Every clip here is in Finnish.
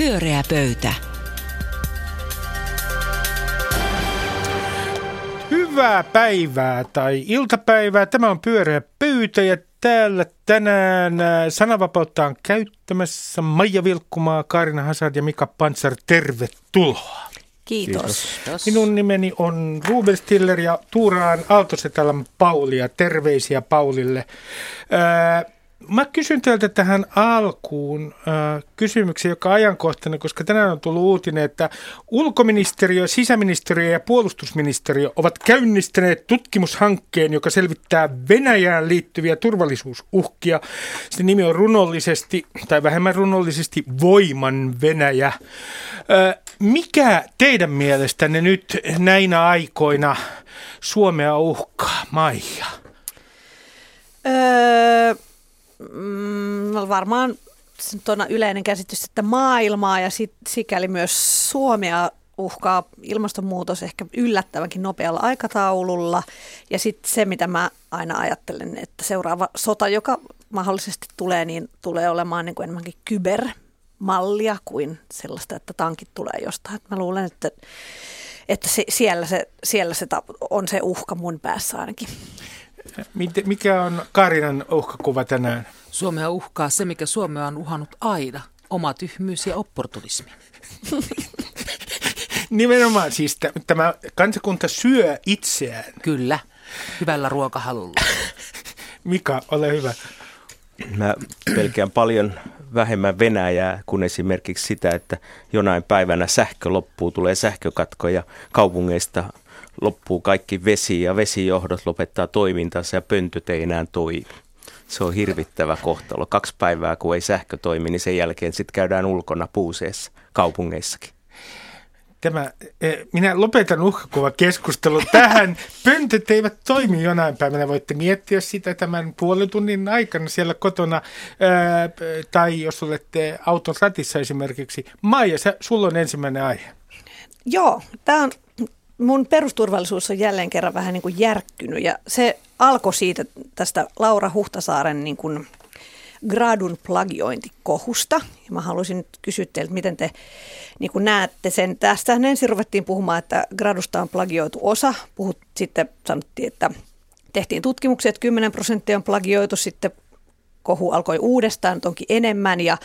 Pyöreä pöytä. Hyvää päivää tai iltapäivää. Tämä on Pyöreä pöytä ja täällä tänään äh, sananvapautta on käyttämässä Maija Vilkkumaa, Kaarina Hazard ja Mika Pantsar. Tervetuloa. Kiitos. Kiitos. Minun nimeni on Ruben Stiller ja Tuuraan Aaltosetalon Pauli ja terveisiä Paulille. Ää, Mä kysyn teiltä tähän alkuun äh, kysymyksen, joka on ajankohtainen, koska tänään on tullut uutinen, että ulkoministeriö, sisäministeriö ja puolustusministeriö ovat käynnistäneet tutkimushankkeen, joka selvittää Venäjään liittyviä turvallisuusuhkia. Se nimi on runollisesti tai vähemmän runollisesti Voiman Venäjä. Äh, mikä teidän mielestänne nyt näinä aikoina Suomea uhkaa, Maija? Öö mm, varmaan on yleinen käsitys, että maailmaa ja sit, sikäli myös Suomea uhkaa ilmastonmuutos ehkä yllättävänkin nopealla aikataululla. Ja sitten se, mitä mä aina ajattelen, että seuraava sota, joka mahdollisesti tulee, niin tulee olemaan niin kuin enemmänkin kybermallia kuin sellaista, että tankit tulee jostain. Mä luulen, että, että se, siellä, se, siellä se on se uhka mun päässä ainakin. Mikä on Karinan uhkakuva tänään? Suomea uhkaa se, mikä Suomea on uhannut aina, oma tyhmyys ja opportunismi. Nimenomaan siis tämä kansakunta syö itseään. Kyllä, hyvällä ruokahalulla. Mika, ole hyvä. Mä pelkään paljon vähemmän Venäjää kuin esimerkiksi sitä, että jonain päivänä sähkö loppuu, tulee sähkökatko ja kaupungeista loppuu kaikki vesi ja vesijohdot lopettaa toimintansa ja pöntöt ei enää toimi. Se on hirvittävä kohtalo. Kaksi päivää, kun ei sähkö toimi, niin sen jälkeen sitten käydään ulkona puuseessa kaupungeissakin. Tämä, e, minä lopetan uhkakuva keskustelun tähän. Pöntöt eivät toimi jonain päivänä. Voitte miettiä sitä tämän puolen tunnin aikana siellä kotona. Ää, tai jos olette auton ratissa esimerkiksi. Maija, sä, sulla on ensimmäinen aihe. Joo, tämä on mun perusturvallisuus on jälleen kerran vähän niin kuin järkkynyt ja se alkoi siitä tästä Laura Huhtasaaren niin kuin gradun plagiointikohusta. Ja mä haluaisin nyt kysyä teiltä, miten te niin kuin näette sen. Tästä ensin ruvettiin puhumaan, että gradusta on plagioitu osa. Puhut, sitten sanottiin, että tehtiin tutkimuksia, että 10 prosenttia on plagioitu, sitten kohu alkoi uudestaan, onkin enemmän ja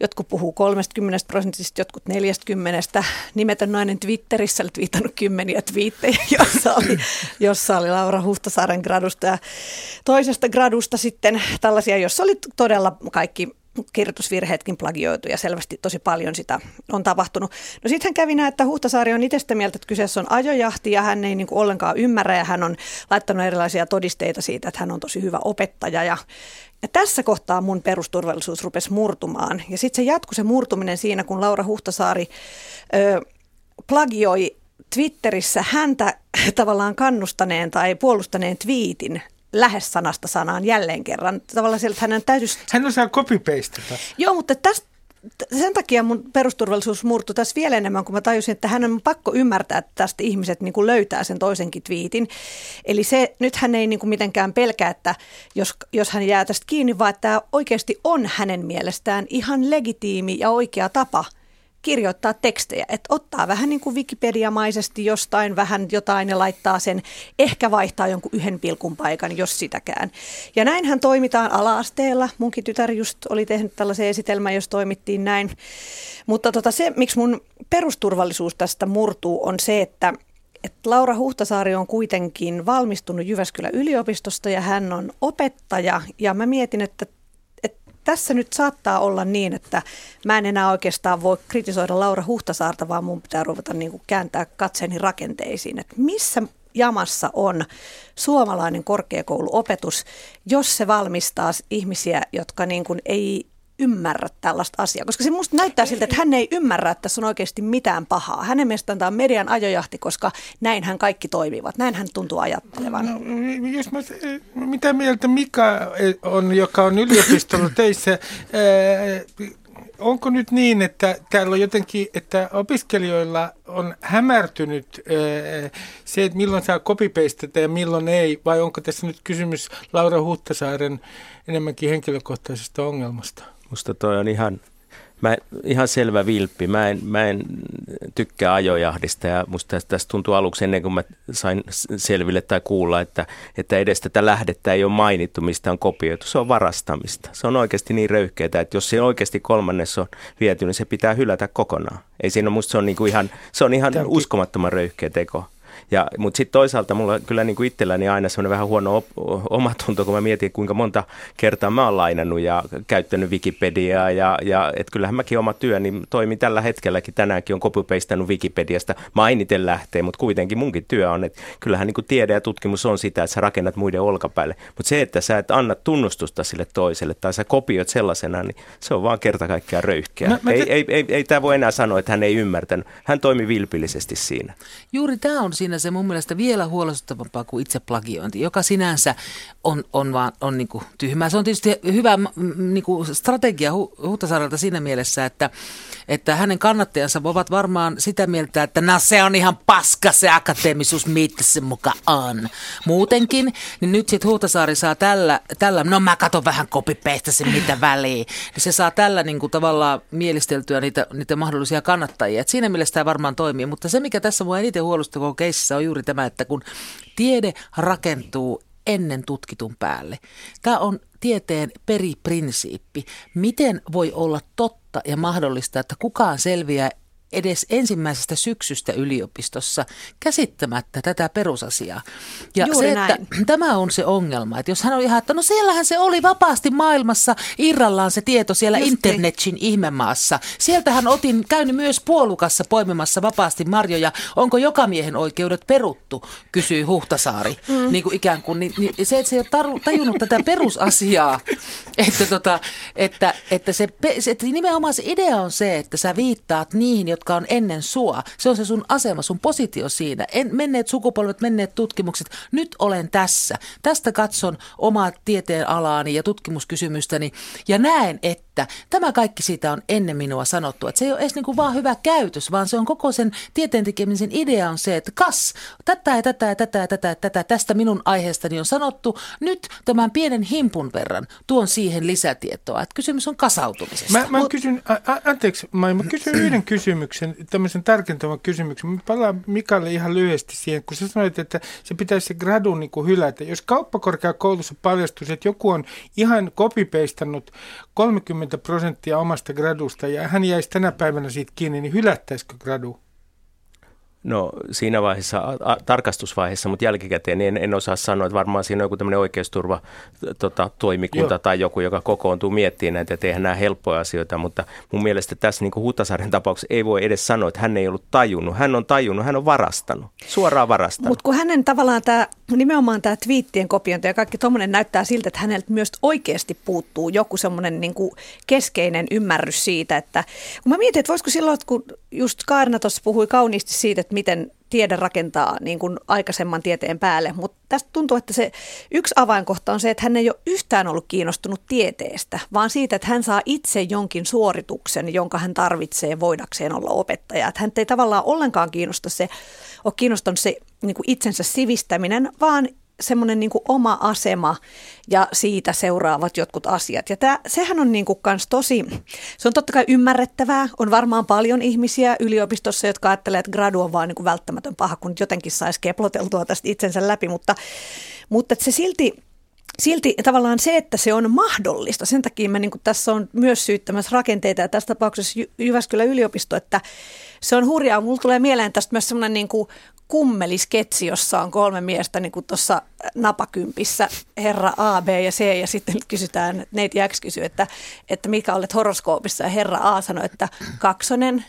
jotkut puhuu 30 prosentista, jotkut 40. Nimetön nainen Twitterissä oli viitannut kymmeniä twiittejä, jossa oli, jossa oli Laura Huhtasaaren gradusta ja toisesta gradusta sitten tällaisia, jossa oli todella kaikki kirjoitusvirheetkin plagioitu ja selvästi tosi paljon sitä on tapahtunut. No sitten hän kävi näin, että Huhtasaari on itse mieltä, että kyseessä on ajojahti ja hän ei niin kuin ollenkaan ymmärrä ja hän on laittanut erilaisia todisteita siitä, että hän on tosi hyvä opettaja ja ja tässä kohtaa mun perusturvallisuus rupesi murtumaan. Ja sitten se jatkui se murtuminen siinä, kun Laura Huhtasaari ö, plagioi Twitterissä häntä tavallaan kannustaneen tai puolustaneen twiitin lähes sanasta sanaan jälleen kerran. Tavallaan sieltä hänen täytyisi... Hän osaa copy Joo, mutta tästä sen takia mun perusturvallisuus murtui tässä vielä enemmän, kun mä tajusin, että hän on pakko ymmärtää, että tästä ihmiset niin kuin löytää sen toisenkin twiitin. Eli se, nyt hän ei niin kuin mitenkään pelkää, että jos, jos hän jää tästä kiinni, vaan että tämä oikeasti on hänen mielestään ihan legitiimi ja oikea tapa – kirjoittaa tekstejä, että ottaa vähän niin kuin Wikipedia-maisesti jostain vähän jotain ja laittaa sen, ehkä vaihtaa jonkun yhden pilkun paikan, jos sitäkään. Ja näinhän toimitaan ala-asteella. Munkin tytär just oli tehnyt tällaisen esitelmän, jos toimittiin näin. Mutta tota se, miksi mun perusturvallisuus tästä murtuu, on se, että että Laura Huhtasaari on kuitenkin valmistunut Jyväskylän yliopistosta ja hän on opettaja. Ja mä mietin, että tässä nyt saattaa olla niin, että mä en enää oikeastaan voi kritisoida Laura Huhtasaarta, vaan mun pitää ruveta niin kuin kääntää katseeni rakenteisiin, että missä jamassa on suomalainen korkeakouluopetus, jos se valmistaa ihmisiä, jotka niin kuin ei ymmärrä tällaista asiaa, koska se musta näyttää siltä, että hän ei ymmärrä, että tässä on oikeasti mitään pahaa. Hänen mielestään tämä on median ajojahti, koska näinhän kaikki toimivat. Näin hän tuntuu ajattelevan. No, jos mä, mitä mieltä Mika on, joka on yliopistolla teissä, onko nyt niin, että täällä on jotenkin, että opiskelijoilla on hämärtynyt se, että milloin saa kopipeistata ja milloin ei, vai onko tässä nyt kysymys Laura Huhtasaaren enemmänkin henkilökohtaisesta ongelmasta? Musta toi on ihan Mä ihan selvä vilppi. Mä en, mä en tykkää ajojahdista ja musta tästä, tästä tuntuu aluksi ennen kuin mä sain selville tai kuulla, että, että edes tätä lähdettä ei ole mainittu, mistä on kopioitu. Se on varastamista. Se on oikeasti niin röyhkeää, että jos se oikeasti kolmannes on viety, niin se pitää hylätä kokonaan. Ei siinä musta se on, niinku ihan, se on ihan uskomattoman röyhkeä teko. Ja, mutta sitten toisaalta mulla kyllä niin kuin itselläni aina semmoinen vähän huono op- omatunto, kun mä mietin, kuinka monta kertaa mä oon lainannut ja käyttänyt Wikipediaa. Ja, ja että kyllähän mäkin oma työni toimin tällä hetkelläkin. Tänäänkin on copy-pastannut Wikipediasta mainiten lähtee, mutta kuitenkin munkin työ on, että kyllähän niin kuin tiede ja tutkimus on sitä, että sä rakennat muiden olkapäälle. Mutta se, että sä et anna tunnustusta sille toiselle tai sä kopioit sellaisena, niin se on vaan kerta kaikkiaan röyhkeä. Mä, mä te... ei, ei, ei, ei tämä voi enää sanoa, että hän ei ymmärtänyt. Hän toimi vilpillisesti siinä. Juuri tämä on siinä se mun mielestä vielä huolestuttavampaa kuin itse plagiointi, joka sinänsä on, on vaan on niin kuin tyhmää. Se on tietysti hyvä niin kuin strategia Huhtasaarelta siinä mielessä, että, että hänen kannattajansa ovat varmaan sitä mieltä, että no se on ihan paska se akateemisuus, mitä se muka on. Muutenkin, niin nyt sitten Huhtasaari saa tällä, tällä, no mä katon vähän kopipeistäsin mitä väliä, niin se saa tällä niin kuin tavallaan mielisteltyä niitä, niitä mahdollisia kannattajia. Et siinä mielessä tämä varmaan toimii, mutta se mikä tässä mua eniten huolestuttaa koko keississä on juuri tämä, että kun tiede rakentuu ennen tutkitun päälle. Tämä on tieteen periprinsiippi. Miten voi olla totta ja mahdollista, että kukaan selviää edes ensimmäisestä syksystä yliopistossa käsittämättä tätä perusasiaa. Ja Juuri se, näin. että tämä on se ongelma, että jos hän on ihan, että no siellähän se oli vapaasti maailmassa irrallaan se tieto siellä Just niin. internetin ihmemaassa. Sieltähän otin, käynyt myös puolukassa poimimassa vapaasti marjoja. Onko joka miehen oikeudet peruttu, kysyy Huhtasaari. Mm. Niin kuin ikään kuin, niin, niin se, että se ei ole taru, tajunnut tätä perusasiaa, että, tota, että, että, se, se, että nimenomaan se idea on se, että sä viittaat niihin, jotka on ennen sua. Se on se sun asema, sun positio siinä. En, menneet sukupolvet, menneet tutkimukset. Nyt olen tässä. Tästä katson omaa tieteen alaani ja tutkimuskysymystäni ja näen, että tämä kaikki siitä on ennen minua sanottu. Että se ei ole edes niin kuin vaan hyvä käytös, vaan se on koko sen tieteen tekemisen idea on se, että kas, tätä ja tätä ja tätä ja tätä, ja tätä tästä minun aiheestani on sanottu. Nyt tämän pienen himpun verran tuon siihen lisätietoa. Että kysymys on kasautumisesta. Mä, mä kysyn, a, a, anteeksi, mä, mä kysyn yhden kysymyksen, tämmöisen tarkentavan kysymyksen. Mä palaan Mikalle ihan lyhyesti siihen, kun sä sanoit, että se pitäisi se gradu niin kuin hylätä. Jos kauppakorkeakoulussa paljastuisi, että joku on ihan kopipeistannut 30 prosenttia omasta gradusta ja hän jäisi tänä päivänä siitä kiinni, niin hylättäisikö gradu? No siinä vaiheessa, a, tarkastusvaiheessa, mutta jälkikäteen niin en, en osaa sanoa, että varmaan siinä on joku tämmöinen oikeusturva tota, toimikunta Joo. tai joku, joka kokoontuu miettimään näitä, että eihän nämä helppoja asioita, mutta mun mielestä tässä niin kuin Hutasaaren tapauksessa ei voi edes sanoa, että hän ei ollut tajunnut. Hän on tajunnut, hän on varastanut, suoraan varastanut. Mutta kun hänen tavallaan tämä, nimenomaan tämä twiittien kopiointi ja kaikki tuommoinen näyttää siltä, että häneltä myös oikeasti puuttuu joku semmoinen niin keskeinen ymmärrys siitä, että kun mä mietin, että voisiko silloin, kun just Kaarina tuossa puhui kauniisti siitä, että miten tiede rakentaa niin kuin aikaisemman tieteen päälle, mutta tästä tuntuu, että se yksi avainkohta on se, että hän ei ole yhtään ollut kiinnostunut tieteestä, vaan siitä, että hän saa itse jonkin suorituksen, jonka hän tarvitsee voidakseen olla opettaja. Että hän ei tavallaan ollenkaan kiinnosta se, ole kiinnostunut se niin kuin itsensä sivistäminen, vaan semmoinen niin oma asema ja siitä seuraavat jotkut asiat. Ja tämä, sehän on niin kuin kans tosi, se on totta kai ymmärrettävää. On varmaan paljon ihmisiä yliopistossa, jotka ajattelee, että gradu on vaan niin kuin välttämätön paha, kun jotenkin saisi keploteltua tästä itsensä läpi. Mutta, mutta se silti, silti tavallaan se, että se on mahdollista, sen takia mä niin kuin tässä on myös syyttämässä rakenteita ja tässä tapauksessa Jyväskylän yliopisto, että se on hurjaa. Mulla tulee mieleen tästä myös semmoinen niin kummelisketsi, jossa on kolme miestä niin kuin tuossa napakympissä, herra A, B ja C, ja sitten kysytään, neiti X kysyy, että, että mikä olet horoskoopissa, ja herra A sanoi, että kaksonen,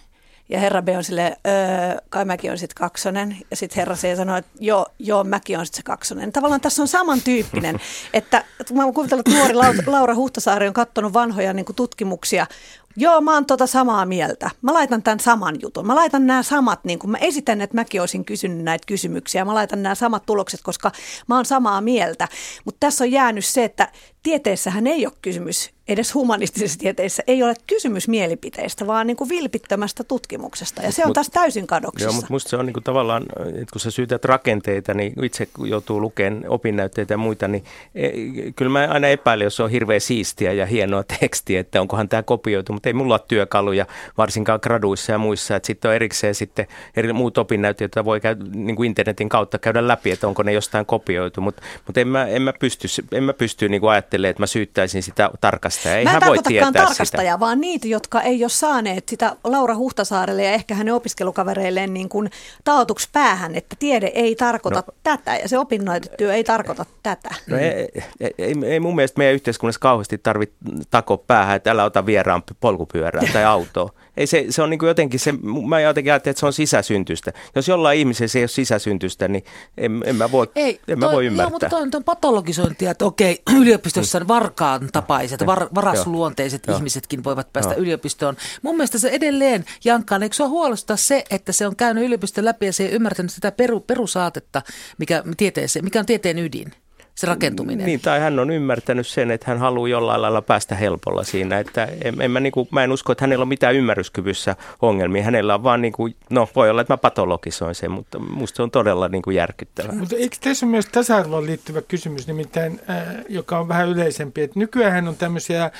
ja herra B on silleen, öö, kai mäkin on sitten kaksonen. Ja sitten herra C sanoo, että joo, joo mäkin on sitten se kaksonen. Tavallaan tässä on samantyyppinen, että mä kuvitellut, että nuori Laura Huhtasaari on katsonut vanhoja niin tutkimuksia Joo, mä oon tota samaa mieltä. Mä laitan tämän saman jutun. Mä laitan nämä samat, niin kun mä esitän, että mäkin olisin kysynyt näitä kysymyksiä. Mä laitan nämä samat tulokset, koska mä oon samaa mieltä. Mutta tässä on jäänyt se, että tieteessähän ei ole kysymys, edes humanistisissa tieteissä ei ole kysymys mielipiteistä, vaan niin kuin vilpittömästä tutkimuksesta. Ja se on mut, taas täysin kadoksissa. Joo, mutta musta se on niin kuin tavallaan, että kun sä syytät rakenteita, niin itse joutuu lukemaan opinnäytteitä ja muita, niin e, kyllä mä aina epäilen, jos se on hirveän siistiä ja hienoa tekstiä, että onkohan tämä kopioitu, mutta ei mulla ole työkaluja, varsinkaan graduissa ja muissa, että sitten on erikseen sitten eri muut opinnäytteet, joita voi käydä niin kuin internetin kautta käydä läpi, että onko ne jostain kopioitu, mutta, mutta en, mä, en mä pysty, en mä pysty niin kuin ajattelemaan, että mä syyttäisin sitä tarkastajaa. Mä en voi tietää tarkastajaa, sitä. vaan niitä, jotka ei ole saaneet sitä Laura Huhtasaarelle ja ehkä hänen opiskelukavereilleen niin kuin taotuksi päähän, että tiede ei tarkoita no. tätä ja se opinnoitetyö ei tarkoita tätä. No ei, ei, ei, ei mun mielestä meidän yhteiskunnassa kauheasti tarvitse tako päähän, että älä ota vieraan polkupyörää tai autoa. Ei se, se on niin kuin jotenkin, se, mä jotenkin ajattelen, että se on sisäsyntystä. Jos jollain ihmisellä se ei ole sisäsyntystä, niin en, en mä voi, ei, en toi, mä voi ymmärtää. Joo, mutta toi on, toi on patologisointia, että okei, yliopistossa varkaan tapaiset, var, varasluonteiset joo. ihmisetkin voivat päästä joo. yliopistoon. Mun mielestä se edelleen, Jankkaan, eikö sua huolestaa se, että se on käynyt yliopiston läpi ja se ei ymmärtänyt sitä peru, perusaatetta, mikä, tieteeseen, mikä on tieteen ydin? Se rakentuminen. Niin, tai hän on ymmärtänyt sen, että hän haluaa jollain lailla päästä helpolla siinä. Että en, en mä, niin kuin, mä en usko, että hänellä on mitään ymmärryskyvyssä ongelmia. Hänellä on vaan, niin kuin, no voi olla, että mä patologisoin sen, mutta musta se on todella niin kuin järkyttävää. Mutta eikö tässä ole myös tasa-arvoon liittyvä kysymys, nimittäin, äh, joka on vähän yleisempi, että nykyään on tämmöisiä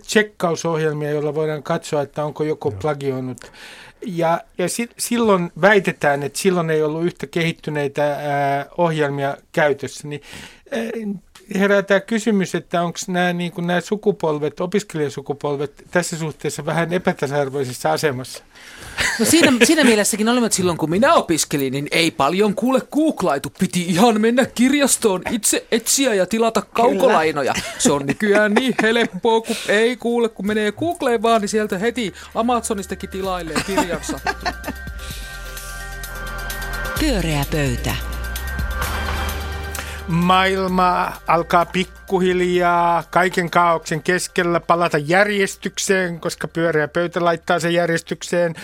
tsekkausohjelmia, joilla voidaan katsoa, että onko joku plagioinut ja, ja si, silloin väitetään, että silloin ei ollut yhtä kehittyneitä ää, ohjelmia käytössä, niin herää tämä kysymys, että onko nämä, niin kuin nämä sukupolvet, opiskelijasukupolvet tässä suhteessa vähän epätasa-arvoisessa asemassa? No siinä, siinä mielessäkin olimme, että silloin kun minä opiskelin, niin ei paljon kuule googlaitu. Piti ihan mennä kirjastoon itse etsiä ja tilata kaukolainoja. Se on nykyään niin helppoa, kun ei kuule, kun menee Googleen vaan, niin sieltä heti Amazonistakin tilailee kirjansa. Pyöreä pöytä. Maailma alkaa pikkuhiljaa kaiken kaauksen keskellä palata järjestykseen, koska pyöreä pöytä laittaa sen järjestykseen.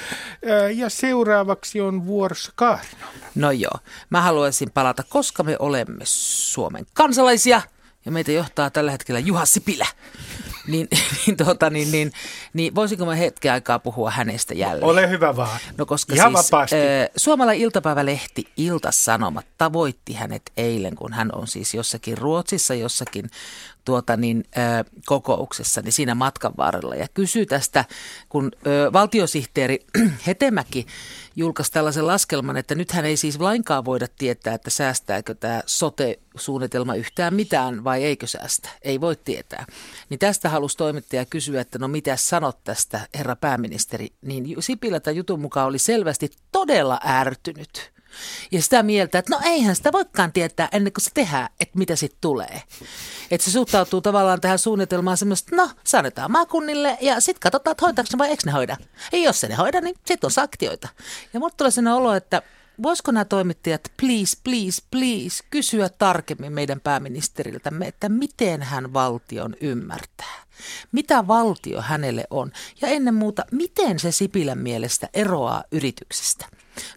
Ja seuraavaksi on vuorossa Kaarina. No joo, mä haluaisin palata, koska me olemme Suomen kansalaisia ja meitä johtaa tällä hetkellä Juha Sipilä niin, niin, tuota, niin, niin, niin voisinko mä hetken aikaa puhua hänestä jälleen? Ole hyvä vaan. No koska Ihan siis vapaasti. Suomalainen iltapäivälehti Ilta-Sanomat tavoitti hänet eilen, kun hän on siis jossakin Ruotsissa, jossakin tuota niin, äh, kokouksessa, niin siinä matkan varrella. Ja kysyi tästä, kun äh, valtiosihteeri Hetemäki julkaisi tällaisen laskelman, että nythän ei siis lainkaan voida tietää, että säästääkö tämä sote-suunnitelma yhtään mitään vai eikö säästä. Ei voi tietää. Niin tästä halusi toimittaja kysyä, että no mitä sanot tästä, herra pääministeri. Niin Sipilä tämän jutun mukaan oli selvästi todella ärtynyt. Ja sitä mieltä, että no eihän sitä voikaan tietää ennen kuin se tehdään, että mitä sitten tulee. Että se suhtautuu tavallaan tähän suunnitelmaan semmoista, no saanetaan maakunnille ja sitten katsotaan, että hoitaako ne vai eikö ne hoida. Ja jos se ne hoida, niin sitten on sanktioita. Ja mulle tulee sellainen olo, että voisiko nämä toimittajat, please, please, please, kysyä tarkemmin meidän pääministeriltämme, että miten hän valtion ymmärtää. Mitä valtio hänelle on ja ennen muuta, miten se Sipilän mielestä eroaa yrityksestä.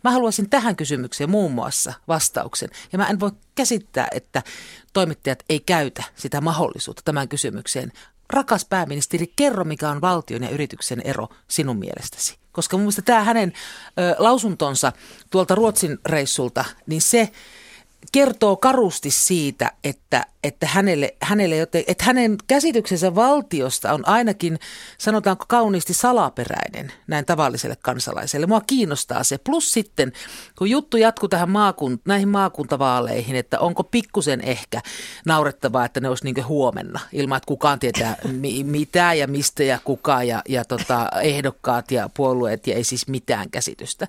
Mä haluaisin tähän kysymykseen muun muassa vastauksen. Ja mä en voi käsittää, että toimittajat ei käytä sitä mahdollisuutta tämän kysymykseen. Rakas pääministeri, kerro mikä on valtion ja yrityksen ero sinun mielestäsi. Koska mun mielestä tämä hänen ö, lausuntonsa tuolta Ruotsin reissulta, niin se kertoo karusti siitä, että, että, hänelle, hänelle että hänen käsityksensä valtiosta on ainakin, sanotaanko kauniisti salaperäinen näin tavalliselle kansalaiselle. Mua kiinnostaa se. Plus sitten, kun juttu jatkuu tähän maakunt- näihin maakuntavaaleihin, että onko pikkusen ehkä naurettavaa, että ne olisi niin huomenna, ilman että kukaan tietää mi- mitä ja mistä ja kuka ja, ja tota, ehdokkaat ja puolueet ja ei siis mitään käsitystä.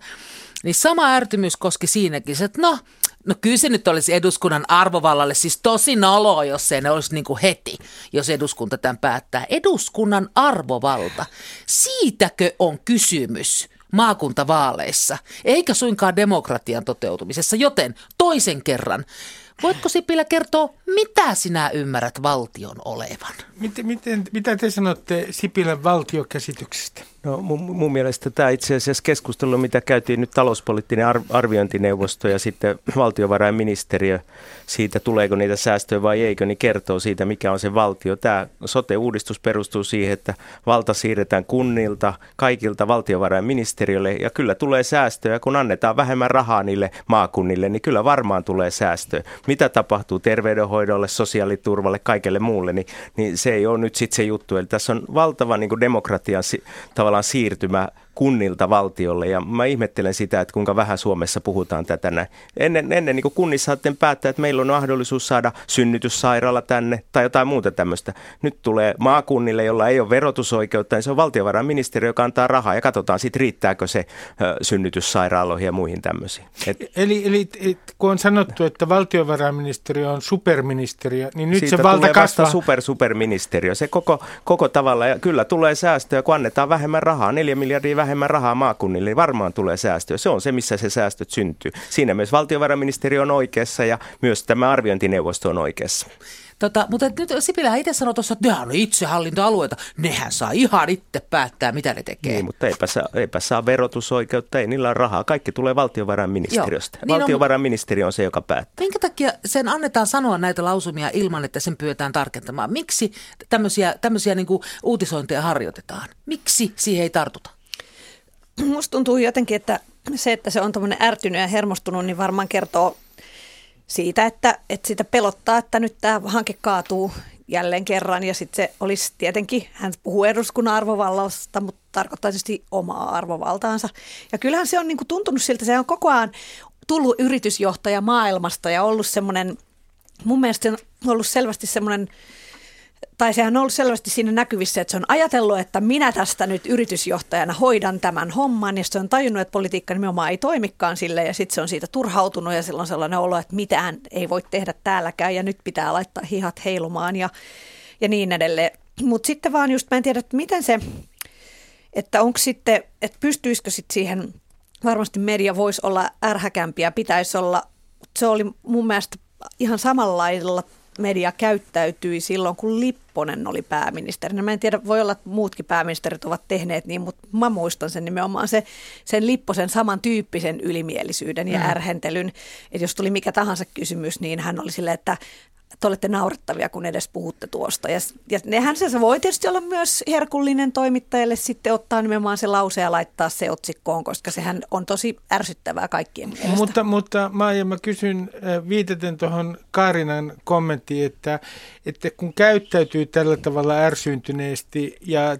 Niin sama ärtymys koski siinäkin, että no, no kyllä se nyt olisi eduskunnan arvovallalle siis tosi noloa, jos se ne olisi niin kuin heti, jos eduskunta tämän päättää. Eduskunnan arvovalta, siitäkö on kysymys? maakuntavaaleissa, eikä suinkaan demokratian toteutumisessa, joten toisen kerran. Voitko Sipilä kertoa, mitä sinä ymmärrät valtion olevan? Miten, miten, mitä te sanotte Sipilän valtiokäsityksestä? No mun, mun mielestä tämä itse asiassa keskustelu, mitä käytiin nyt talouspoliittinen arviointineuvosto ja sitten valtiovarainministeriö siitä, tuleeko niitä säästöjä vai eikö, niin kertoo siitä, mikä on se valtio. Tämä sote-uudistus perustuu siihen, että valta siirretään kunnilta, kaikilta valtiovarainministeriölle ja kyllä tulee säästöjä. Kun annetaan vähemmän rahaa niille maakunnille, niin kyllä varmaan tulee säästöä. Mitä tapahtuu terveydenhoidolle, sosiaaliturvalle, kaikelle muulle, niin, niin se ei ole nyt sitten se juttu. Eli tässä on valtava niin demokratian tavallaan siirtymä kunnilta valtiolle. Ja mä ihmettelen sitä, että kuinka vähän Suomessa puhutaan tätä näin. Ennen, ennen niin kunnissa saatte päättää, että meillä on mahdollisuus saada synnytyssairaala tänne tai jotain muuta tämmöistä. Nyt tulee maakunnille, jolla ei ole verotusoikeutta, niin se on valtiovarainministeriö, joka antaa rahaa ja katsotaan sitten riittääkö se ö, synnytyssairaaloihin ja muihin tämmöisiin. Et, eli, eli et, kun on sanottu, että valtiovarainministeriö on superministeriö, niin nyt Siitä se valta kasvaa. super superministeriö. Se koko, koko tavalla, ja kyllä tulee säästöjä, kun annetaan vähemmän rahaa, neljä miljardia vähemmän rahaa maakunnille, niin varmaan tulee säästöä. Se on se, missä se säästöt syntyy. Siinä myös valtiovarainministeriö on oikeassa ja myös tämä arviointineuvosto on oikeassa. Tota, mutta nyt Sipilä itse sanoi tuossa, että nehän on itsehallintoalueita. Nehän saa ihan itse päättää, mitä ne tekee. Niin, mutta eipä saa, eipä saa verotusoikeutta, ei niillä ole rahaa. Kaikki tulee valtiovarainministeriöstä. Joo, niin Valtiovarainministeriö on se, joka päättää. Minkä takia sen annetaan sanoa näitä lausumia ilman, että sen pyydetään tarkentamaan? Miksi tämmöisiä, tämmöisiä niin kuin uutisointeja harjoitetaan? Miksi siihen ei tartuta? Musta tuntuu jotenkin, että se, että se on tuommoinen ärtynyt ja hermostunut, niin varmaan kertoo siitä, että, että sitä pelottaa, että nyt tämä hanke kaatuu jälleen kerran. Ja sitten se olisi tietenkin, hän puhuu eduskunnan arvovallasta, mutta tarkoittaa tietysti omaa arvovaltaansa. Ja kyllähän se on niin kuin tuntunut siltä, se on koko ajan tullut yritysjohtaja maailmasta ja ollut semmoinen, mun mielestä se on ollut selvästi semmoinen tai sehän on ollut selvästi siinä näkyvissä, että se on ajatellut, että minä tästä nyt yritysjohtajana hoidan tämän homman, ja se on tajunnut, että politiikka nimenomaan ei toimikaan sille, ja sitten se on siitä turhautunut, ja silloin sellainen olo, että mitään ei voi tehdä täälläkään, ja nyt pitää laittaa hihat heilumaan, ja, ja niin edelleen. Mutta sitten vaan just, mä en tiedä, että miten se, että onko sitten, että pystyisikö sitten siihen, varmasti media voisi olla ärhäkämpiä, pitäisi olla, se oli mun mielestä ihan samanlailla media käyttäytyi silloin, kun Lipponen oli pääministerinä. Mä en tiedä, voi olla, että muutkin pääministerit ovat tehneet niin, mutta mä muistan sen nimenomaan se, sen Lipposen samantyyppisen ylimielisyyden ja mm. ärhentelyn. Että jos tuli mikä tahansa kysymys, niin hän oli silleen, että te olette naurettavia, kun edes puhutte tuosta. Ja, ja nehän se, se voi tietysti olla myös herkullinen toimittajalle sitten ottaa nimenomaan se lause ja laittaa se otsikkoon, koska sehän on tosi ärsyttävää kaikkien mielestä. Mutta, mutta Maija, mä kysyn viitaten tuohon Kaarinan kommenttiin, että, että kun käyttäytyy tällä tavalla ärsyyntyneesti ja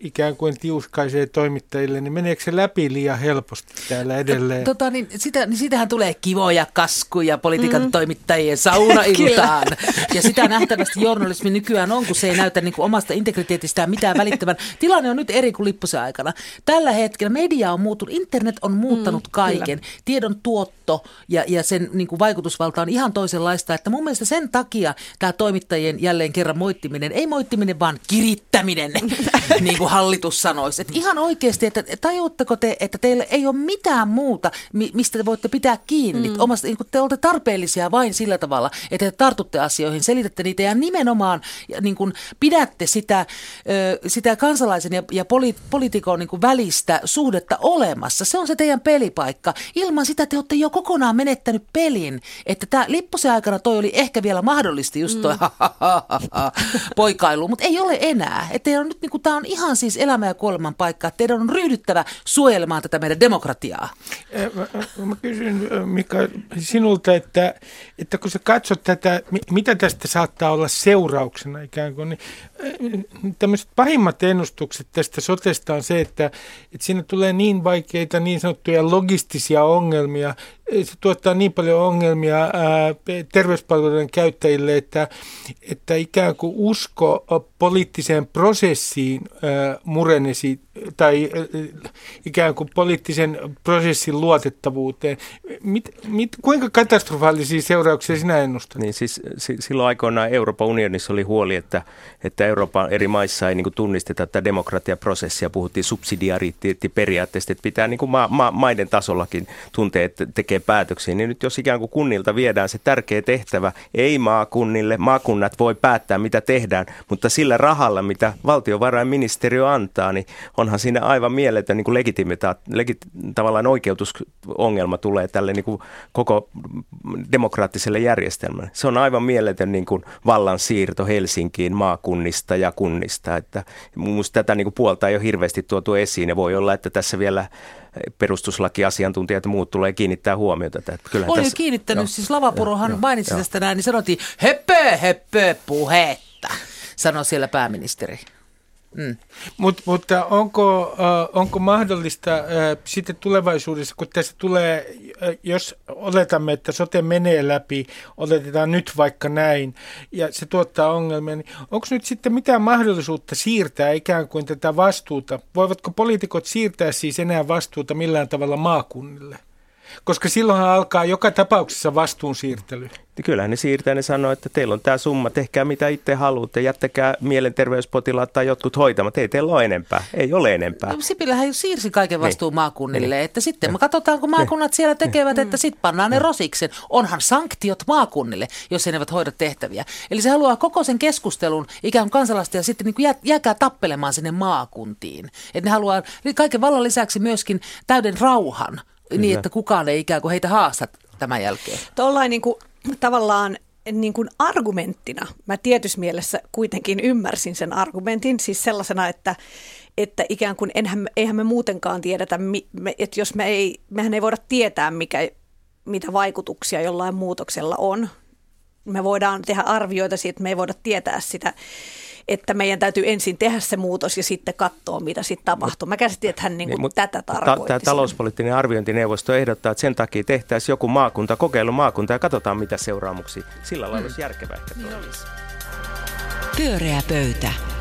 ikään kuin tiuskaisee toimittajille, niin meneekö se läpi liian helposti täällä edelleen? Tota, niin sitä, niin sitähän tulee kivoja kaskuja politiikan mm. toimittajien saunailtaan. ja sitä nähtävästi journalismi nykyään on, kun se ei näytä niin kuin omasta integriteetistään mitään välittävän. Tilanne on nyt eri kuin Lipposen aikana. Tällä hetkellä media on muuttunut, internet on muuttanut mm, kaiken. Kyllä. Tiedon tuotto ja, ja sen niin kuin vaikutusvalta on ihan toisenlaista. Että mun mielestä sen takia tämä toimittajien jälleen kerran moittiminen, ei moittiminen, vaan kirittäminen niin kuin hallitus sanoisi. Että ihan oikeasti, että tajuutteko te, että teillä ei ole mitään muuta, mistä te voitte pitää kiinni. Mm. Omasta, niin te olette tarpeellisia vain sillä tavalla, että te tartutte asioihin, selitätte niitä ja nimenomaan niin kuin pidätte sitä, sitä kansalaisen ja, ja poli, poliitikon niin kuin välistä suhdetta olemassa. Se on se teidän pelipaikka. Ilman sitä te olette jo kokonaan menettänyt pelin. Että tämä Lipposen aikana toi oli ehkä vielä mahdollista just toi mm. poikailu, mutta ei ole enää. Että on nyt niin kuin, tämä on ihan siis elämä ja kuoleman paikka. Teidän on ryhdyttävä suojelemaan tätä meidän demokratiaa. Mä, mä kysyn Mika sinulta, että, että kun sä katsot tätä, mitä tästä saattaa olla seurauksena ikään kuin, niin tämmöiset pahimmat ennustukset tästä sotesta on se, että, että siinä tulee niin vaikeita niin sanottuja logistisia ongelmia, se tuottaa niin paljon ongelmia ää, terveyspalveluiden käyttäjille, että, että ikään kuin usko poliittiseen prosessiin ää, murenesi tai ikään kuin poliittisen prosessin luotettavuuteen. Mit, mit, kuinka katastrofaalisia seurauksia sinä ennustat? Niin siis silloin aikoinaan Euroopan unionissa oli huoli, että, että Euroopan eri maissa ei niin tunnisteta tätä demokratiaprosessia. Puhuttiin subsidiariteettiperiaatteesta, että pitää niin kuin ma, ma, maiden tasollakin tuntea, että tekee päätöksiä. Niin nyt jos ikään kuin kunnilta viedään se tärkeä tehtävä, ei maakunnille, maakunnat voi päättää mitä tehdään, mutta sillä rahalla, mitä valtiovarainministeriö antaa, niin onhan siinä aivan mieletön niin kuin legitimita, legit, tavallaan oikeutusongelma tulee tälle niin kuin koko demokraattiselle järjestelmälle. Se on aivan mieletön niin kuin vallan siirto Helsinkiin maakunnista ja kunnista. Että mun tätä niin kuin puolta ei ole hirveästi tuotu esiin ja voi olla, että tässä vielä perustuslakiasiantuntijat ja muut tulee kiinnittää huomiota. Että Olen tässä, kiinnittänyt, jo, siis Lavapurohan jo, mainitsi jo, tästä näin, niin sanottiin höppö, höppö, puhetta, sanoi siellä pääministeri. Mm. Mut, mutta onko, äh, onko mahdollista äh, sitten tulevaisuudessa, kun tässä tulee, äh, jos oletamme, että sote menee läpi, oletetaan nyt vaikka näin, ja se tuottaa ongelmia, niin onko nyt sitten mitään mahdollisuutta siirtää ikään kuin tätä vastuuta? Voivatko poliitikot siirtää siis enää vastuuta millään tavalla maakunnille? Koska silloinhan alkaa joka tapauksessa vastuunsiirtely. Niin kyllähän ne siirtää, ne sanoo, että teillä on tämä summa, tehkää mitä itse haluatte, jättäkää mielenterveyspotilaat tai jotkut hoitamat, ei teillä ole enempää, ei ole enempää. No, Sipilähän jo siirsi kaiken niin. vastuun niin. maakunnille, niin. että sitten me katsotaan, kun maakunnat niin. siellä tekevät, että sitten pannaan ne rosiksen. Onhan sanktiot maakunnille, jos he eivät hoida tehtäviä. Eli se haluaa koko sen keskustelun ikään kuin kansalaista ja sitten niin kuin jää, jääkää tappelemaan sinne maakuntiin. Että ne haluaa kaiken vallan lisäksi myöskin täyden rauhan Kyllä. niin, että kukaan ei ikään kuin heitä haasta tämän jälkeen. Tuollain niin kuin, tavallaan niin kuin argumenttina, mä tietyssä mielessä kuitenkin ymmärsin sen argumentin, siis sellaisena, että, että ikään kuin enhän, eihän me muutenkaan tiedetä, että jos me ei, mehän ei voida tietää, mikä, mitä vaikutuksia jollain muutoksella on. Me voidaan tehdä arvioita siitä, että me ei voida tietää sitä, että meidän täytyy ensin tehdä se muutos ja sitten katsoa, mitä sitten tapahtuu. Mä käsitin, että hän niin kuin niin, tätä tarkoitti. Tämä talouspoliittinen arviointineuvosto ehdottaa, että sen takia tehtäisiin joku maakunta, kokeilu maakunta ja katsotaan, mitä seuraamuksia. Sillä lailla hmm. olisi järkevää ehkä niin olisi. Pyöreä pöytä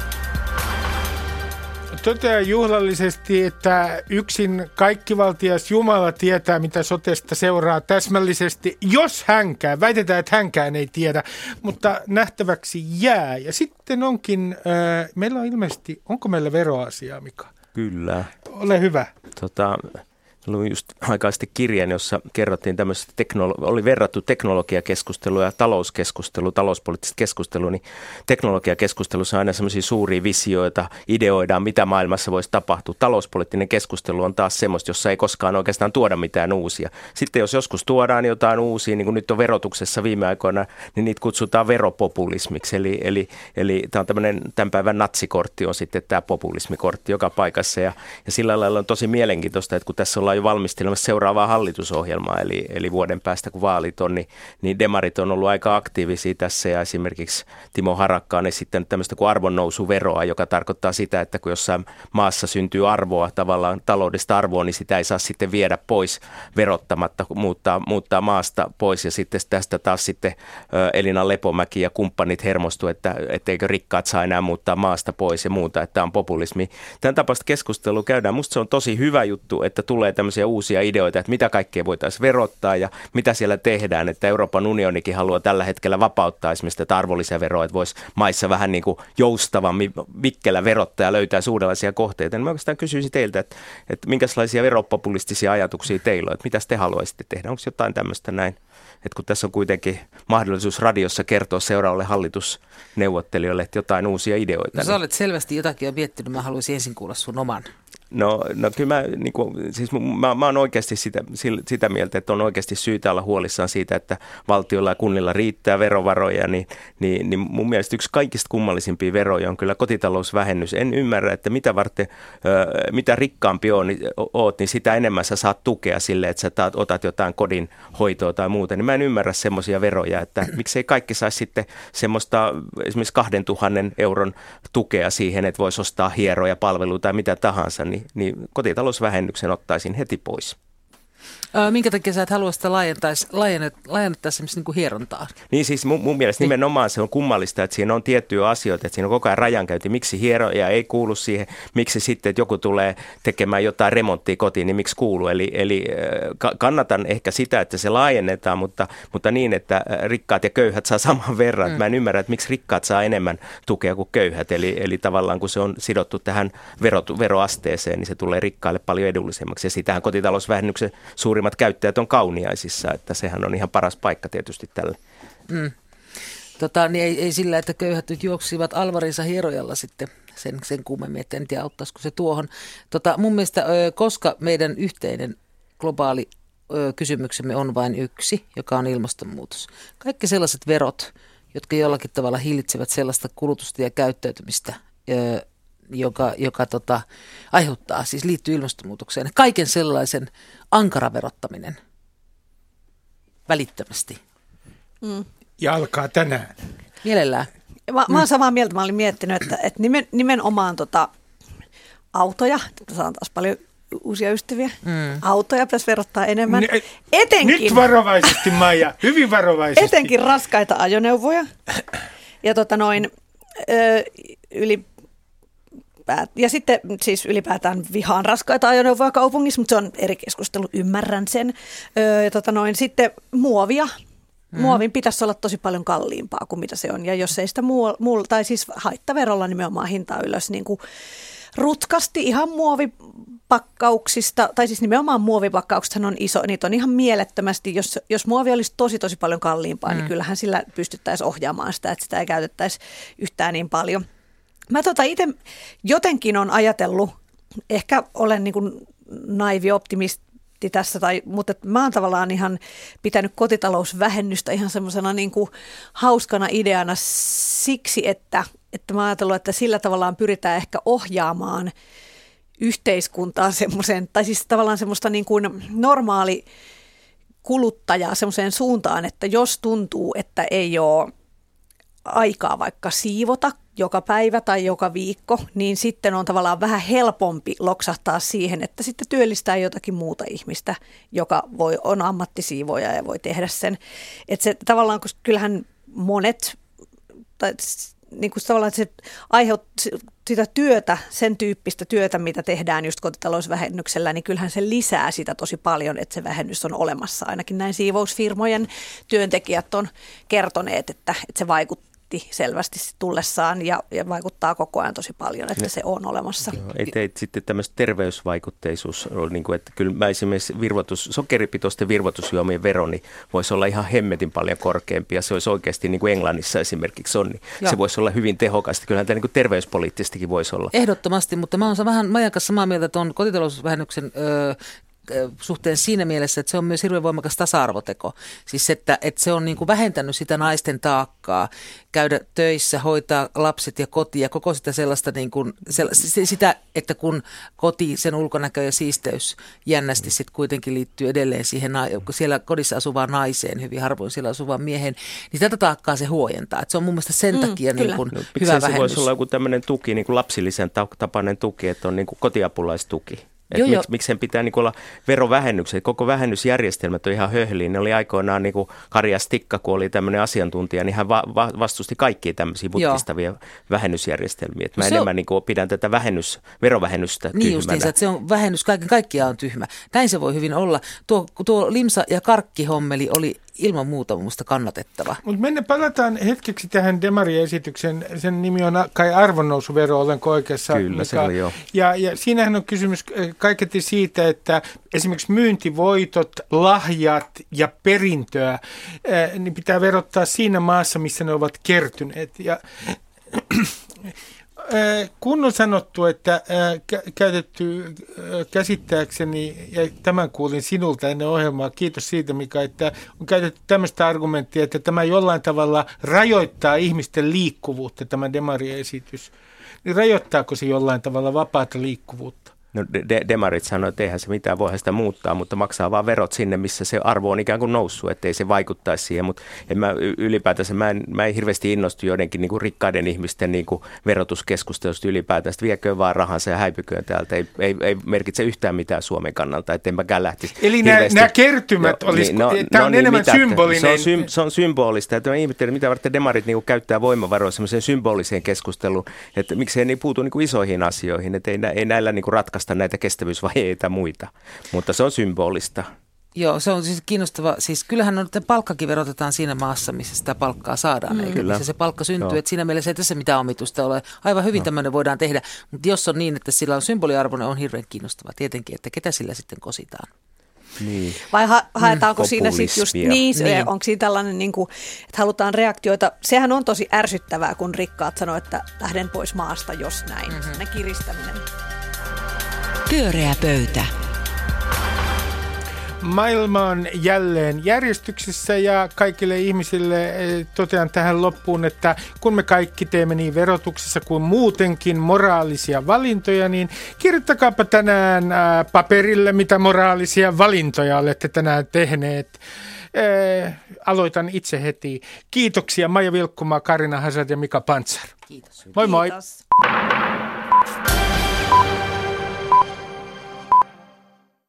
toteaa juhlallisesti, että yksin kaikkivaltias Jumala tietää, mitä sotesta seuraa täsmällisesti, jos hänkään. Väitetään, että hänkään ei tiedä, mutta nähtäväksi jää. Ja sitten onkin, äh, meillä on ilmeisesti, onko meillä veroasiaa, Mika? Kyllä. Ole hyvä. Tota, luin just aikaisesti kirjan, jossa kerrottiin tämmöistä, teknolo- oli verrattu teknologiakeskustelua ja talouskeskustelua, talouspoliittista keskustelua, niin teknologiakeskustelussa on aina semmoisia suuria visioita, ideoidaan, mitä maailmassa voisi tapahtua. Talouspoliittinen keskustelu on taas semmoista, jossa ei koskaan oikeastaan tuoda mitään uusia. Sitten jos joskus tuodaan jotain uusia, niin kuin nyt on verotuksessa viime aikoina, niin niitä kutsutaan veropopulismiksi. Eli, eli, eli tämä on tämmöinen tämän päivän natsikortti on sitten tämä populismikortti joka paikassa ja, ja sillä lailla on tosi mielenkiintoista, että kun tässä ollaan ollaan jo valmistelemassa seuraavaa hallitusohjelmaa, eli, eli vuoden päästä kun vaalit on, niin, niin demarit on ollut aika aktiivisia tässä ja esimerkiksi Timo Harakka on esittänyt tämmöistä kuin arvonnousuveroa, joka tarkoittaa sitä, että kun jossain maassa syntyy arvoa, tavallaan taloudesta arvoa, niin sitä ei saa sitten viedä pois verottamatta, muuttaa, muuttaa maasta pois ja sitten tästä taas sitten Elina Lepomäki ja kumppanit hermostu, että etteikö rikkaat saa enää muuttaa maasta pois ja muuta, että tämä on populismi. Tämän tapaista keskustelua käydään. Musta se on tosi hyvä juttu, että tulee tämmöisiä uusia ideoita, että mitä kaikkea voitaisiin verottaa ja mitä siellä tehdään. Että Euroopan unionikin haluaa tällä hetkellä vapauttaa esimerkiksi tätä arvonlisäveroa, että voisi maissa vähän niin kuin joustavammin vikkelä verottaa ja löytää uudenlaisia kohteita. Niin mä oikeastaan kysyisin teiltä, että, että minkälaisia veropopulistisia ajatuksia teillä on, että mitä te haluaisitte tehdä? Onko jotain tämmöistä näin? Että kun tässä on kuitenkin mahdollisuus radiossa kertoa seuraavalle hallitusneuvottelijoille, että jotain uusia ideoita. No sä niin- olet selvästi jotakin jo miettinyt, mä haluaisin ensin kuulla sun oman. No, no kyllä mä, niin kuin, siis mä, mä oon oikeasti sitä, sitä mieltä, että on oikeasti syytä olla huolissaan siitä, että valtiolla ja kunnilla riittää verovaroja, niin, niin, niin mun mielestä yksi kaikista kummallisimpia veroja on kyllä kotitalousvähennys. En ymmärrä, että mitä varten, mitä rikkaampi on, niin, oot, niin sitä enemmän sä saat tukea sille, että sä otat jotain kodin hoitoa tai muuta. Niin mä en ymmärrä semmoisia veroja, että miksei kaikki saisi sitten semmoista esimerkiksi 2000 euron tukea siihen, että voisi ostaa hieroja, palveluita tai mitä tahansa, niin niin kotitalousvähennyksen ottaisin heti pois. Minkä takia sä et halua sitä laajennettaisi, laajennettaisi esimerkiksi niin kuin hierontaa? Niin siis mun, mun mielestä niin. nimenomaan se on kummallista, että siinä on tiettyjä asioita, että siinä on koko ajan rajankäynti. Miksi hieroja ei kuulu siihen, miksi sitten, että joku tulee tekemään jotain remonttia kotiin, niin miksi kuuluu? Eli, eli kannatan ehkä sitä, että se laajennetaan, mutta, mutta niin, että rikkaat ja köyhät saa saman verran. Mm. Mä en ymmärrä, että miksi rikkaat saa enemmän tukea kuin köyhät. Eli, eli tavallaan kun se on sidottu tähän verot, veroasteeseen, niin se tulee rikkaille paljon edullisemmaksi. Ja sitähän kotitalousvähennyksen suurimmat käyttäjät on kauniaisissa, että sehän on ihan paras paikka tietysti tälle. Mm. Tota, niin ei, ei sillä, että köyhät nyt juoksivat Alvarinsa hierojalla sitten sen, sen kummemmin, että en tiedä auttaisiko se tuohon. Tota, mun mielestä, koska meidän yhteinen globaali kysymyksemme on vain yksi, joka on ilmastonmuutos. Kaikki sellaiset verot, jotka jollakin tavalla hillitsevät sellaista kulutusta ja käyttäytymistä, joka, joka tota, aiheuttaa, siis liittyy ilmastonmuutokseen. Kaiken sellaisen ankara verottaminen välittömästi. Mm. Ja alkaa tänään. Mielellään. Mä, mä oon samaa mieltä. Mä olin miettinyt, että, että nimen, nimenomaan tota, autoja, saan taas paljon uusia ystäviä. Mm. Autoja pitäisi verottaa enemmän. N- etenkin, nyt varovaisesti, Maija, hyvin varovaisesti. Etenkin raskaita ajoneuvoja. Ja tota noin, ö, yli ja sitten siis ylipäätään vihaan raskaita ajoneuvoja kaupungissa, mutta se on eri keskustelu, ymmärrän sen. Öö, ja tota noin, sitten muovia. Mm. Muovin pitäisi olla tosi paljon kalliimpaa kuin mitä se on. Ja jos ei sitä muu, muu tai siis haittaverolla nimenomaan hintaa ylös niin kuin rutkasti ihan muovipakkauksista, tai siis nimenomaan muovipakkaukset on iso, niitä on ihan mielettömästi. Jos, jos muovi olisi tosi tosi paljon kalliimpaa, niin mm. niin kyllähän sillä pystyttäisiin ohjaamaan sitä, että sitä ei käytettäisi yhtään niin paljon. Mä tota itse jotenkin on ajatellut, ehkä olen niin kuin naivi optimisti tässä, tai, mutta mä oon tavallaan ihan pitänyt kotitalousvähennystä ihan semmoisena niin hauskana ideana siksi, että, että mä oon ajatellut, että sillä tavallaan pyritään ehkä ohjaamaan yhteiskuntaa semmoiseen, tai siis tavallaan semmoista niin kuin normaali kuluttajaa semmoiseen suuntaan, että jos tuntuu, että ei ole aikaa vaikka siivota joka päivä tai joka viikko, niin sitten on tavallaan vähän helpompi loksahtaa siihen, että sitten työllistää jotakin muuta ihmistä, joka voi, on ammattisiivoja ja voi tehdä sen. Että se tavallaan, koska kyllähän monet, tai niin kuin tavallaan se aiheuttaa sitä työtä, sen tyyppistä työtä, mitä tehdään just kotitalousvähennyksellä, niin kyllähän se lisää sitä tosi paljon, että se vähennys on olemassa. Ainakin näin siivousfirmojen työntekijät on kertoneet, että, että se vaikuttaa vaikutti selvästi tullessaan ja, ja vaikuttaa koko ajan tosi paljon, että se on olemassa. Joo, ei teit sitten tämmöistä terveysvaikutteisuus, niin kuin, että kyllä mä esimerkiksi virvoitus, sokeripitoisten virvoitusjuomien vero niin voisi olla ihan hemmetin paljon korkeampi ja se olisi oikeasti niin kuin Englannissa esimerkiksi on, niin Joo. se voisi olla hyvin tehokasta. Kyllähän tämä niin kuin terveyspoliittistakin voisi olla. Ehdottomasti, mutta mä olen vähän Majan kanssa samaa mieltä tuon kotitalousvähennyksen ö, suhteen siinä mielessä, että se on myös hirveän voimakas tasa-arvoteko. Siis että, että se on niin kuin vähentänyt sitä naisten taakkaa käydä töissä, hoitaa lapset ja koti ja koko sitä sellaista niin kuin, sitä, että kun koti, sen ulkonäkö ja siisteys jännästi sitten kuitenkin liittyy edelleen siihen, kun siellä kodissa asuvaan naiseen, hyvin harvoin siellä asuvaan mieheen, niin tätä taakkaa se huojentaa. Että se on mun mielestä sen mm, takia niin kuin no, hyvä se vähennys. voisi olla joku tämmöinen tuki, niin kuin lapsillisen tapainen tuki, että on niin kuin kotiapulaistuki. Että miksi, miksi sen pitää niin olla verovähennykset. Koko vähennysjärjestelmät on ihan höhliin. Ne oli aikoinaan niin kuin Karja Stikka, kun oli tämmöinen asiantuntija, niin hän va- va- vastusti kaikkia tämmöisiä mutkistavia Joo. vähennysjärjestelmiä. Et mä se enemmän on... niin kuin pidän tätä vähennys, verovähennystä Niin justiinsa, että se on vähennys, kaiken kaikkiaan on tyhmä. Näin se voi hyvin olla. Tuo, tuo limsa- ja karkkihommeli oli ilman muuta minusta kannatettava. Mutta mennään, palataan hetkeksi tähän Demari-esityksen. Sen nimi on kai arvonnousuvero, olenko oikeassa? Kyllä, mikä, se on jo. Ja, ja siinähän on kysymys äh, kaiketi siitä, että esimerkiksi myyntivoitot, lahjat ja perintöä, äh, niin pitää verottaa siinä maassa, missä ne ovat kertyneet. Ja kun on sanottu, että käytetty käsittääkseni, ja tämän kuulin sinulta ennen ohjelmaa, kiitos siitä Mika, että on käytetty tämmöistä argumenttia, että tämä jollain tavalla rajoittaa ihmisten liikkuvuutta, tämä demariesitys. Niin rajoittaako se jollain tavalla vapaata liikkuvuutta? No de- demarit sanoi, että eihän se mitään voi sitä muuttaa, mutta maksaa vaan verot sinne, missä se arvo on ikään kuin noussut, ettei se vaikuttaisi siihen. Mutta en mä ylipäätänsä, mä en, mä en hirveästi innostu joidenkin niin kuin rikkaiden ihmisten niin kuin verotuskeskustelusta ylipäätään. Sitten vieköön vaan rahansa ja häipyköön täältä. Ei, ei, ei merkitse yhtään mitään Suomen kannalta, että en mäkään lähtisi Eli hirveästi. nämä kertymät no, olisi, niin, no, tämä no, on niin, enemmän mitä, symbolinen. Se on, sym, se on symbolista. Että mä ihmettelen, mitä varten demarit niin kuin käyttää voimavaroja semmoiseen symboliseen keskusteluun, että miksei ne puutu niin kuin isoihin asioihin, että ei, ei näillä niin kuin ratkaista ratkaista näitä kestävyysvajeita muita, mutta se on symbolista. Joo, se on siis kiinnostava. Siis kyllähän on, että palkkakin verotetaan siinä maassa, missä sitä palkkaa saadaan, mm. eikö? Kyllä. missä se palkka syntyy. Joo. Että siinä mielessä ei tässä mitään omitusta ole. Aivan hyvin no. tämmöinen voidaan tehdä, mutta jos on niin, että sillä on symboliarvo, on hirveän kiinnostava tietenkin, että ketä sillä sitten kositaan. Niin. Vai ha- haetaanko mm. siinä sitten just niin, niin. onko siinä tällainen, niin kuin, että halutaan reaktioita. Sehän on tosi ärsyttävää, kun rikkaat sanoo, että lähden pois maasta, jos näin. Mm-hmm. Ne kiristäminen. Pyöreä pöytä. Maailma on jälleen järjestyksessä ja kaikille ihmisille eh, totean tähän loppuun, että kun me kaikki teemme niin verotuksessa kuin muutenkin moraalisia valintoja, niin kirjoittakaapa tänään paperille, mitä moraalisia valintoja olette tänään tehneet. Ee, aloitan itse heti. Kiitoksia Maija Vilkkumaa, Karina Hazard ja Mika Pantsar. Kiitos. Moi moi. Kiitos.